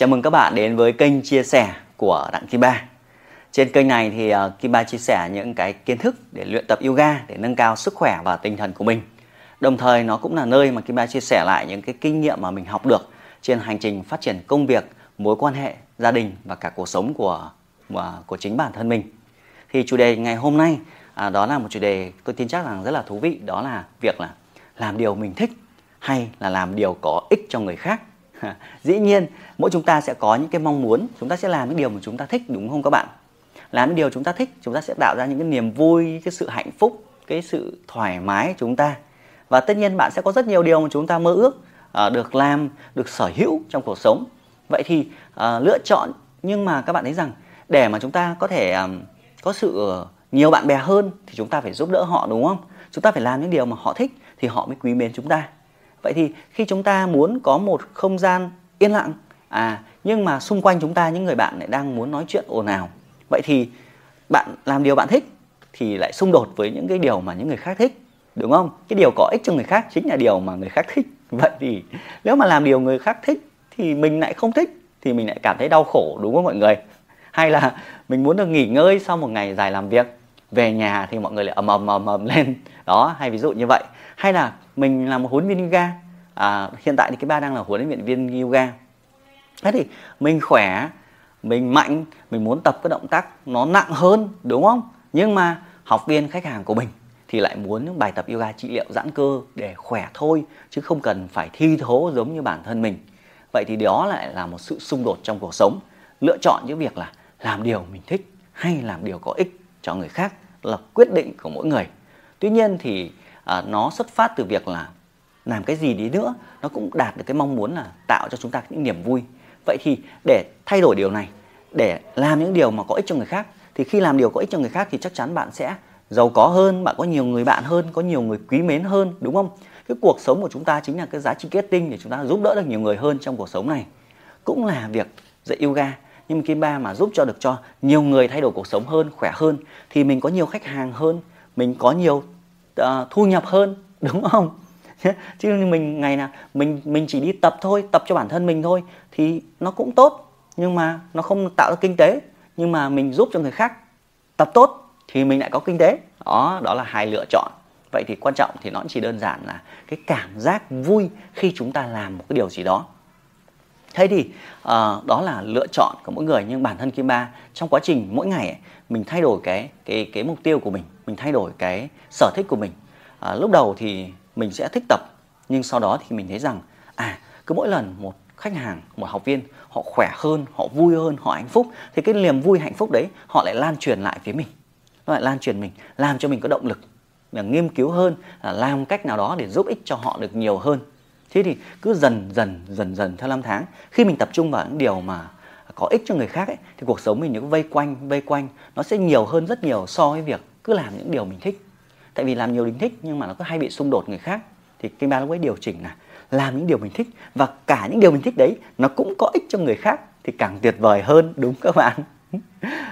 Chào mừng các bạn đến với kênh chia sẻ của Đặng Kim Ba. Trên kênh này thì ờ, Kim Ba chia sẻ những cái kiến thức để luyện tập yoga để nâng cao sức khỏe và tinh thần của mình. Đồng thời nó cũng là nơi mà Kim Ba chia sẻ lại những cái kinh nghiệm mà mình học được trên hành trình phát triển công việc, mối quan hệ, gia đình và cả cuộc sống của của, của chính bản thân mình. Thì chủ đề ngày hôm nay à, đó là một chủ đề tôi tin chắc rằng rất là thú vị đó là việc là làm điều mình thích hay là làm điều có ích cho người khác dĩ nhiên mỗi chúng ta sẽ có những cái mong muốn chúng ta sẽ làm những điều mà chúng ta thích đúng không các bạn? Làm những điều chúng ta thích chúng ta sẽ tạo ra những cái niềm vui cái sự hạnh phúc cái sự thoải mái chúng ta. Và tất nhiên bạn sẽ có rất nhiều điều mà chúng ta mơ ước uh, được làm được sở hữu trong cuộc sống. Vậy thì uh, lựa chọn nhưng mà các bạn thấy rằng để mà chúng ta có thể um, có sự nhiều bạn bè hơn thì chúng ta phải giúp đỡ họ đúng không? Chúng ta phải làm những điều mà họ thích thì họ mới quý mến chúng ta vậy thì khi chúng ta muốn có một không gian yên lặng à nhưng mà xung quanh chúng ta những người bạn lại đang muốn nói chuyện ồn ào, vậy thì bạn làm điều bạn thích thì lại xung đột với những cái điều mà những người khác thích, đúng không? Cái điều có ích cho người khác chính là điều mà người khác thích. Vậy thì nếu mà làm điều người khác thích thì mình lại không thích thì mình lại cảm thấy đau khổ, đúng không mọi người? Hay là mình muốn được nghỉ ngơi sau một ngày dài làm việc, về nhà thì mọi người lại ầm ầm ầm ầm lên. Đó, hay ví dụ như vậy. Hay là mình là một huấn luyện viên yoga. À, hiện tại thì cái ba đang là huấn luyện viên yoga. Thế thì mình khỏe mình mạnh mình muốn tập cái động tác nó nặng hơn đúng không? Nhưng mà học viên khách hàng của mình thì lại muốn những bài tập yoga trị liệu giãn cơ để khỏe thôi chứ không cần phải thi thố giống như bản thân mình. Vậy thì đó lại là một sự xung đột trong cuộc sống. Lựa chọn những việc là làm điều mình thích hay làm điều có ích cho người khác là quyết định của mỗi người. Tuy nhiên thì à, nó xuất phát từ việc là làm cái gì đi nữa nó cũng đạt được cái mong muốn là tạo cho chúng ta những niềm vui. Vậy thì để thay đổi điều này để làm những điều mà có ích cho người khác thì khi làm điều có ích cho người khác thì chắc chắn bạn sẽ giàu có hơn bạn có nhiều người bạn hơn có nhiều người quý mến hơn đúng không? Cái cuộc sống của chúng ta chính là cái giá trị kết tinh để chúng ta giúp đỡ được nhiều người hơn trong cuộc sống này. Cũng là việc dạy yoga nhưng mà kim ba mà giúp cho được cho nhiều người thay đổi cuộc sống hơn khỏe hơn thì mình có nhiều khách hàng hơn mình có nhiều uh, thu nhập hơn đúng không? Chứ mình ngày nào mình mình chỉ đi tập thôi tập cho bản thân mình thôi thì nó cũng tốt nhưng mà nó không tạo ra kinh tế nhưng mà mình giúp cho người khác tập tốt thì mình lại có kinh tế. Đó đó là hai lựa chọn. Vậy thì quan trọng thì nó chỉ đơn giản là cái cảm giác vui khi chúng ta làm một cái điều gì đó thế thì uh, đó là lựa chọn của mỗi người nhưng bản thân kim ba trong quá trình mỗi ngày ấy, mình thay đổi cái cái cái mục tiêu của mình mình thay đổi cái sở thích của mình. Uh, lúc đầu thì mình sẽ thích tập nhưng sau đó thì mình thấy rằng à cứ mỗi lần một khách hàng một học viên họ khỏe hơn họ vui hơn họ hạnh phúc thì cái niềm vui hạnh phúc đấy họ lại lan truyền lại phía mình. Nó lại lan truyền mình làm cho mình có động lực là nghiên cứu hơn là làm cách nào đó để giúp ích cho họ được nhiều hơn thế thì cứ dần dần dần dần theo năm tháng khi mình tập trung vào những điều mà có ích cho người khác ấy, thì cuộc sống mình những vây quanh vây quanh nó sẽ nhiều hơn rất nhiều so với việc cứ làm những điều mình thích. Tại vì làm nhiều mình thích nhưng mà nó cứ hay bị xung đột người khác. Thì kinh ba lúc ấy điều chỉnh là làm những điều mình thích và cả những điều mình thích đấy nó cũng có ích cho người khác thì càng tuyệt vời hơn đúng các bạn?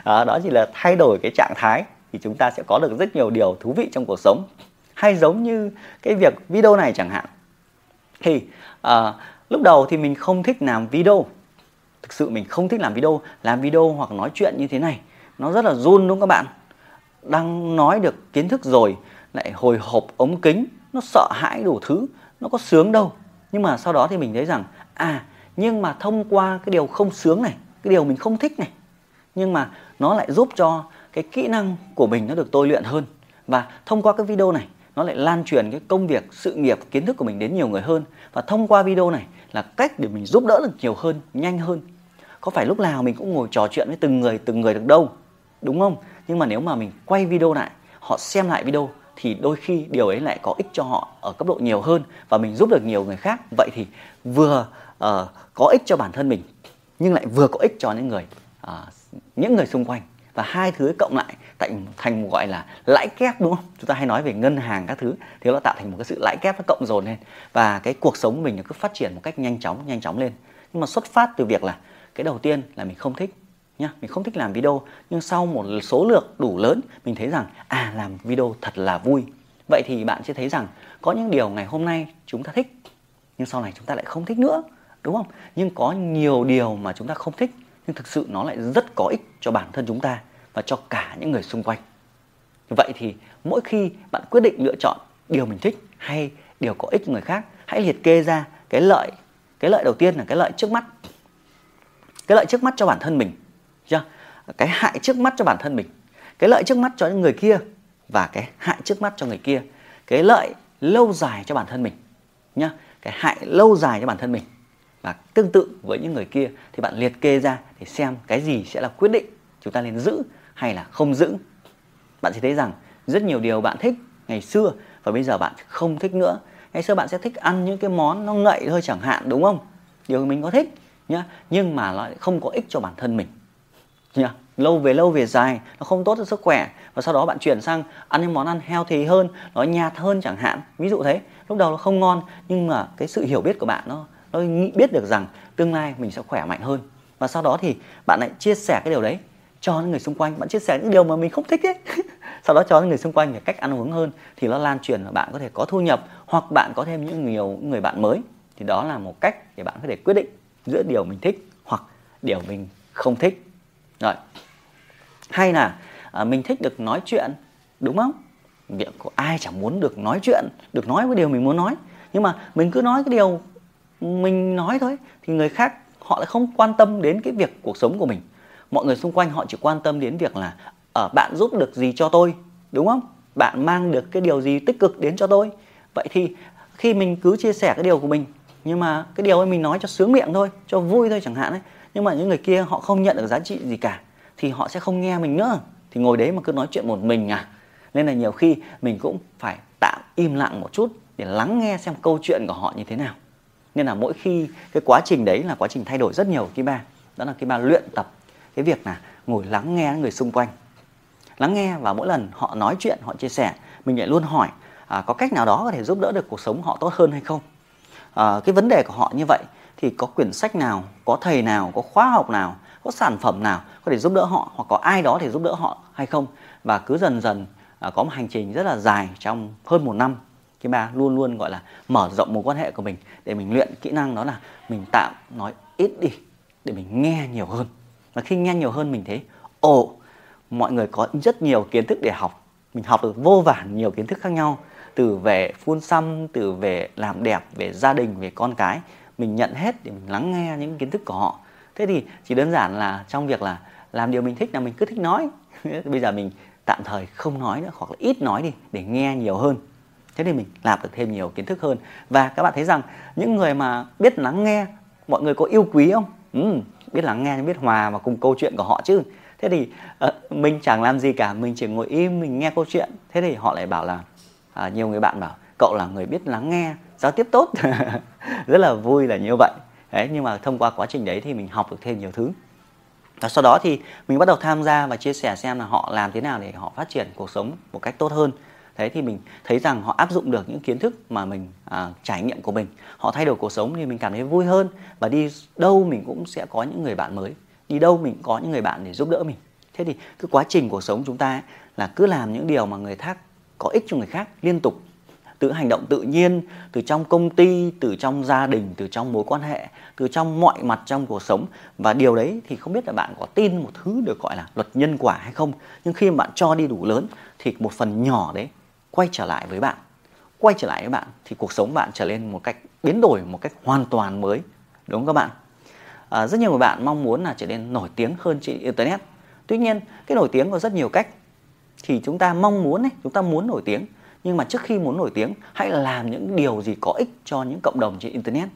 Đó, đó chỉ là thay đổi cái trạng thái thì chúng ta sẽ có được rất nhiều điều thú vị trong cuộc sống. Hay giống như cái việc video này chẳng hạn thì uh, à, lúc đầu thì mình không thích làm video. Thực sự mình không thích làm video làm video hoặc nói chuyện như thế này nó rất là run đúng không các bạn? Đang nói được kiến thức rồi lại hồi hộp ống kính nó sợ hãi đủ thứ nó có sướng đâu. Nhưng mà sau đó thì mình thấy rằng à nhưng mà thông qua cái điều không sướng này cái điều mình không thích này nhưng mà nó lại giúp cho cái kỹ năng của mình nó được tôi luyện hơn. Và thông qua cái video này nó lại lan truyền cái công việc sự nghiệp kiến thức của mình đến nhiều người hơn. Và thông qua video này là cách để mình giúp đỡ được nhiều hơn nhanh hơn. Có phải lúc nào mình cũng ngồi trò chuyện với từng người từng người được đâu? Đúng không? Nhưng mà nếu mà mình quay video lại họ xem lại video thì đôi khi điều ấy lại có ích cho họ ở cấp độ nhiều hơn và mình giúp được nhiều người khác. Vậy thì vừa uh, có ích cho bản thân mình nhưng lại vừa có ích cho những người uh, những người xung quanh và hai thứ cộng lại thành thành một gọi là lãi kép, đúng không? Chúng ta hay nói về ngân hàng các thứ. Thì nó tạo thành một cái sự lãi kép nó cộng dồn lên. Và cái cuộc sống của mình nó cứ phát triển một cách nhanh chóng nhanh chóng lên. Nhưng mà xuất phát từ việc là cái đầu tiên là mình không thích, nhá. Mình không thích làm video. Nhưng sau một số lượng đủ lớn, mình thấy rằng à làm video thật là vui. Vậy thì bạn sẽ thấy rằng có những điều ngày hôm nay chúng ta thích, nhưng sau này chúng ta lại không thích nữa, đúng không? Nhưng có nhiều điều mà chúng ta không thích nhưng thực sự nó lại rất có ích cho bản thân chúng ta và cho cả những người xung quanh. Vậy thì mỗi khi bạn quyết định lựa chọn điều mình thích hay điều có ích cho người khác, hãy liệt kê ra cái lợi cái lợi đầu tiên là cái lợi trước mắt. Cái lợi trước mắt cho bản thân mình chưa? Cái hại trước mắt cho bản thân mình, cái lợi trước mắt cho những người kia và cái hại trước mắt cho người kia. Cái lợi lâu dài cho bản thân mình nhá cái hại lâu dài cho bản thân mình và tương tự với những người kia, thì bạn liệt kê ra để xem cái gì sẽ là quyết định chúng ta nên giữ hay là không giữ. Bạn sẽ thấy rằng rất nhiều điều bạn thích ngày xưa và bây giờ bạn không thích nữa. Ngày xưa bạn sẽ thích ăn những cái món nó ngậy thôi chẳng hạn, đúng không? Điều mình có thích nhá, nhưng mà nó lại không có ích cho bản thân mình. Nhá, lâu về lâu về dài, nó không tốt cho sức khỏe. Và sau đó bạn chuyển sang ăn những món ăn healthy hơn, nó nhạt hơn chẳng hạn. Ví dụ thế, lúc đầu nó không ngon, nhưng mà cái sự hiểu biết của bạn nó nó biết được rằng tương lai mình sẽ khỏe mạnh hơn. Và sau đó thì bạn lại chia sẻ cái điều đấy cho những người xung quanh. Bạn chia sẻ những điều mà mình không thích ấy. Sau đó cho những người xung quanh về cách ăn uống hơn thì nó lan truyền và bạn có thể có thu nhập hoặc bạn có thêm những nhiều người bạn mới. Thì đó là một cách để bạn có thể quyết định giữa điều mình thích hoặc điều mình không thích. Rồi. Hay là à, mình thích được nói chuyện đúng không? Việc của ai chẳng muốn được nói chuyện được nói với điều mình muốn nói. Nhưng mà mình cứ nói cái điều mình nói thôi, thì người khác họ lại không quan tâm đến cái việc cuộc sống của mình. Mọi người xung quanh họ chỉ quan tâm đến việc là ở bạn giúp được gì cho tôi? Đúng không? Bạn mang được cái điều gì tích cực đến cho tôi? Vậy thì khi mình cứ chia sẻ cái điều của mình, nhưng mà cái điều ấy mình nói cho sướng miệng thôi, cho vui thôi chẳng hạn ấy, nhưng mà những người kia họ không nhận được giá trị gì cả, thì họ sẽ không nghe mình nữa. Thì ngồi đấy mà cứ nói chuyện một mình à? Nên là nhiều khi mình cũng phải tạm im lặng một chút để lắng nghe xem câu chuyện của họ như thế nào nên là mỗi khi cái quá trình đấy là quá trình thay đổi rất nhiều cái ba đó là cái ba luyện tập cái việc là ngồi lắng nghe người xung quanh. Lắng nghe và mỗi lần họ nói chuyện họ chia sẻ mình lại luôn hỏi à, có cách nào đó có thể giúp đỡ được cuộc sống họ tốt hơn hay không? À, cái vấn đề của họ như vậy thì có quyển sách nào có thầy nào có khóa học nào có sản phẩm nào có thể giúp đỡ họ hoặc có ai đó để giúp đỡ họ hay không? Và cứ dần dần à, có một hành trình rất là dài trong hơn một năm cái ba luôn luôn, gọi là, mở rộng mối quan hệ của mình để mình luyện kỹ năng, đó là mình tạm nói ít đi để mình nghe nhiều hơn. Và khi nghe nhiều hơn mình thấy, ồ, mọi người có rất nhiều kiến thức để học. Mình học được vô vàn nhiều kiến thức khác nhau, từ về phun xăm, từ về làm đẹp, về gia đình, về con cái. Mình nhận hết để mình lắng nghe những kiến thức của họ. Thế thì chỉ đơn giản là trong việc là làm điều mình thích là mình cứ thích nói. Bây giờ mình tạm thời không nói nữa, hoặc là ít nói đi để nghe nhiều hơn thế thì mình làm được thêm nhiều kiến thức hơn. Và các bạn thấy rằng những người mà biết lắng nghe mọi người có yêu quý không? Ừ, biết lắng nghe biết hòa và cùng câu chuyện của họ chứ. Thế thì uh, mình chẳng làm gì cả mình chỉ ngồi im mình nghe câu chuyện. Thế thì họ lại bảo là uh, nhiều người bạn bảo cậu là người biết lắng nghe giao tiếp tốt. Rất là vui là như vậy. Đấy nhưng mà thông qua quá trình đấy thì mình học được thêm nhiều thứ. Và sau đó thì mình bắt đầu tham gia và chia sẻ xem là họ làm thế nào để họ phát triển cuộc sống một cách tốt hơn thế thì mình thấy rằng họ áp dụng được những kiến thức mà mình à, trải nghiệm của mình. Họ thay đổi cuộc sống thì mình cảm thấy vui hơn và đi đâu mình cũng sẽ có những người bạn mới. Đi đâu mình có những người bạn để giúp đỡ mình. Thế thì cứ quá trình cuộc sống chúng ta ấy, là cứ làm những điều mà người khác có ích cho người khác liên tục. Từ hành động tự nhiên từ trong công ty từ trong gia đình từ trong mối quan hệ từ trong mọi mặt trong cuộc sống. Và điều đấy thì không biết là bạn có tin một thứ được gọi là luật nhân quả hay không. Nhưng khi bạn cho đi đủ lớn thì một phần nhỏ đấy quay trở lại với bạn. Quay trở lại với bạn thì cuộc sống bạn trở lên một cách biến đổi một cách hoàn toàn mới đúng không các bạn? À, rất nhiều người bạn mong muốn là trở nên nổi tiếng hơn trên internet. Tuy nhiên cái nổi tiếng có rất nhiều cách thì chúng ta mong muốn ấy, chúng ta muốn nổi tiếng. Nhưng mà trước khi muốn nổi tiếng hãy làm những điều gì có ích cho những cộng đồng trên internet.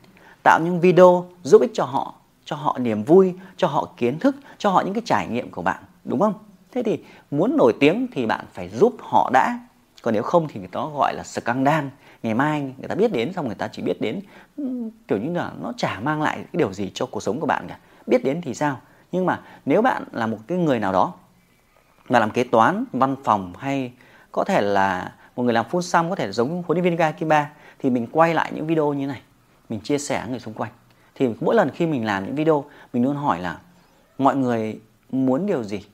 Tạo những video giúp ích cho họ cho họ niềm vui cho họ kiến thức cho họ những cái trải nghiệm của bạn đúng không? Thế thì muốn nổi tiếng thì bạn phải giúp họ đã còn nếu không thì người ta gọi là scandal. Ngày mai người ta biết đến, xong người ta chỉ biết đến ừ, kiểu như là nó chả mang lại cái điều gì cho cuộc sống của bạn cả. Biết đến thì sao? Nhưng mà nếu bạn là một cái người nào đó mà làm kế toán, văn phòng hay có thể là một người làm full xăm có thể giống huấn luyện viên Gai Kiba thì mình quay lại những video như này. Mình chia sẻ với người xung quanh. Thì mỗi lần khi mình làm những video, mình luôn hỏi là mọi người muốn điều gì?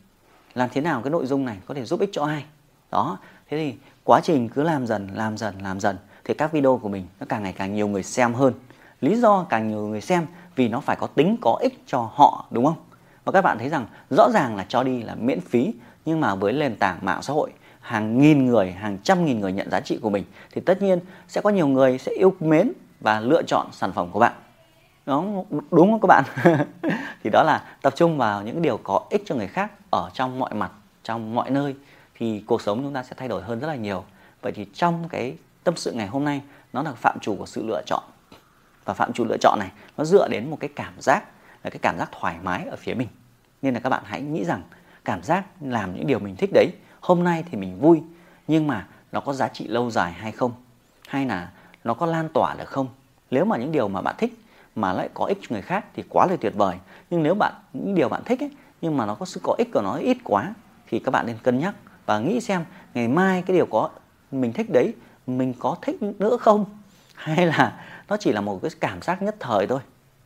Làm thế nào cái nội dung này có thể giúp ích cho ai? Đó, thế thì quá trình cứ làm dần làm dần làm dần thì các video của mình nó càng ngày càng nhiều người xem hơn. Lý do càng nhiều người xem vì nó phải có tính, có ích cho họ, đúng không? Và các bạn thấy rằng rõ ràng là cho đi là miễn phí, nhưng mà với nền tảng mạng xã hội, hàng nghìn người, hàng trăm nghìn người nhận giá trị của mình thì tất nhiên sẽ có nhiều người sẽ yêu mến và lựa chọn sản phẩm của bạn. Đó đúng không các bạn? Thì đó là tập trung vào những điều có ích cho người khác ở trong mọi mặt, trong mọi nơi thì cuộc sống chúng ta sẽ thay đổi hơn rất là nhiều. Vậy thì trong cái tâm sự ngày hôm nay nó là phạm chủ của sự lựa chọn. Và phạm chủ lựa chọn này nó dựa đến một cái cảm giác là cái cảm giác thoải mái ở phía mình. Nên là các bạn hãy nghĩ rằng cảm giác làm những điều mình thích đấy hôm nay thì mình vui nhưng mà nó có giá trị lâu dài hay không? Hay là nó có lan tỏa được không? Nếu mà những điều mà bạn thích mà lại có ích cho người khác thì quá là tuyệt vời. Nhưng nếu bạn những điều bạn thích ấy, nhưng mà nó có sự có ích của nó ít quá thì các bạn nên cân nhắc và nghĩ xem, ngày mai cái điều có, mình thích đấy, mình có thích nữa không? Hay là nó chỉ là một cái cảm giác nhất thời thôi.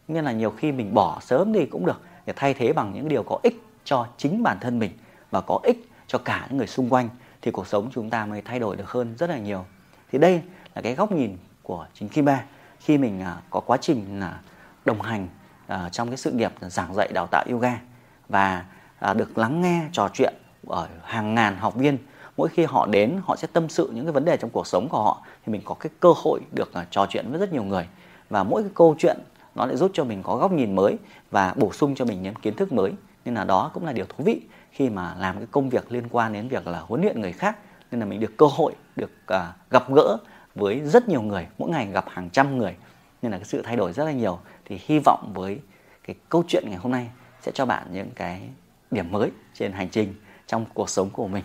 Nên là nhiều khi mình bỏ sớm đi cũng được, để thay thế bằng những điều có ích cho chính bản thân mình và có ích cho cả những người xung quanh, thì cuộc sống chúng ta mới thay đổi được hơn rất là nhiều. Thì đây là cái góc nhìn của chính Kim Ba khi mình à, có quá trình là đồng hành à, trong cái sự nghiệp giảng dạy đào tạo yoga và à, được lắng nghe trò chuyện ở hàng ngàn học viên mỗi khi họ đến họ sẽ tâm sự những cái vấn đề trong cuộc sống của họ thì mình có cái cơ hội được à, trò chuyện với rất nhiều người. Và mỗi cái câu chuyện nó lại giúp cho mình có góc nhìn mới và bổ sung cho mình những kiến thức mới. Nên là đó cũng là điều thú vị khi mà làm cái công việc liên quan đến việc là huấn luyện người khác. Nên là mình được cơ hội được uh, gặp gỡ với rất nhiều người mỗi ngày gặp hàng trăm người. Nên là cái sự thay đổi rất là nhiều. Thì hy vọng với cái câu chuyện ngày hôm nay sẽ cho bạn những cái điểm mới trên hành trình trong cuộc sống của mình.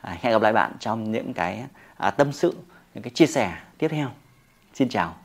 À, hẹn gặp lại bạn trong những cái à, tâm sự những cái chia sẻ tiếp theo. Xin chào.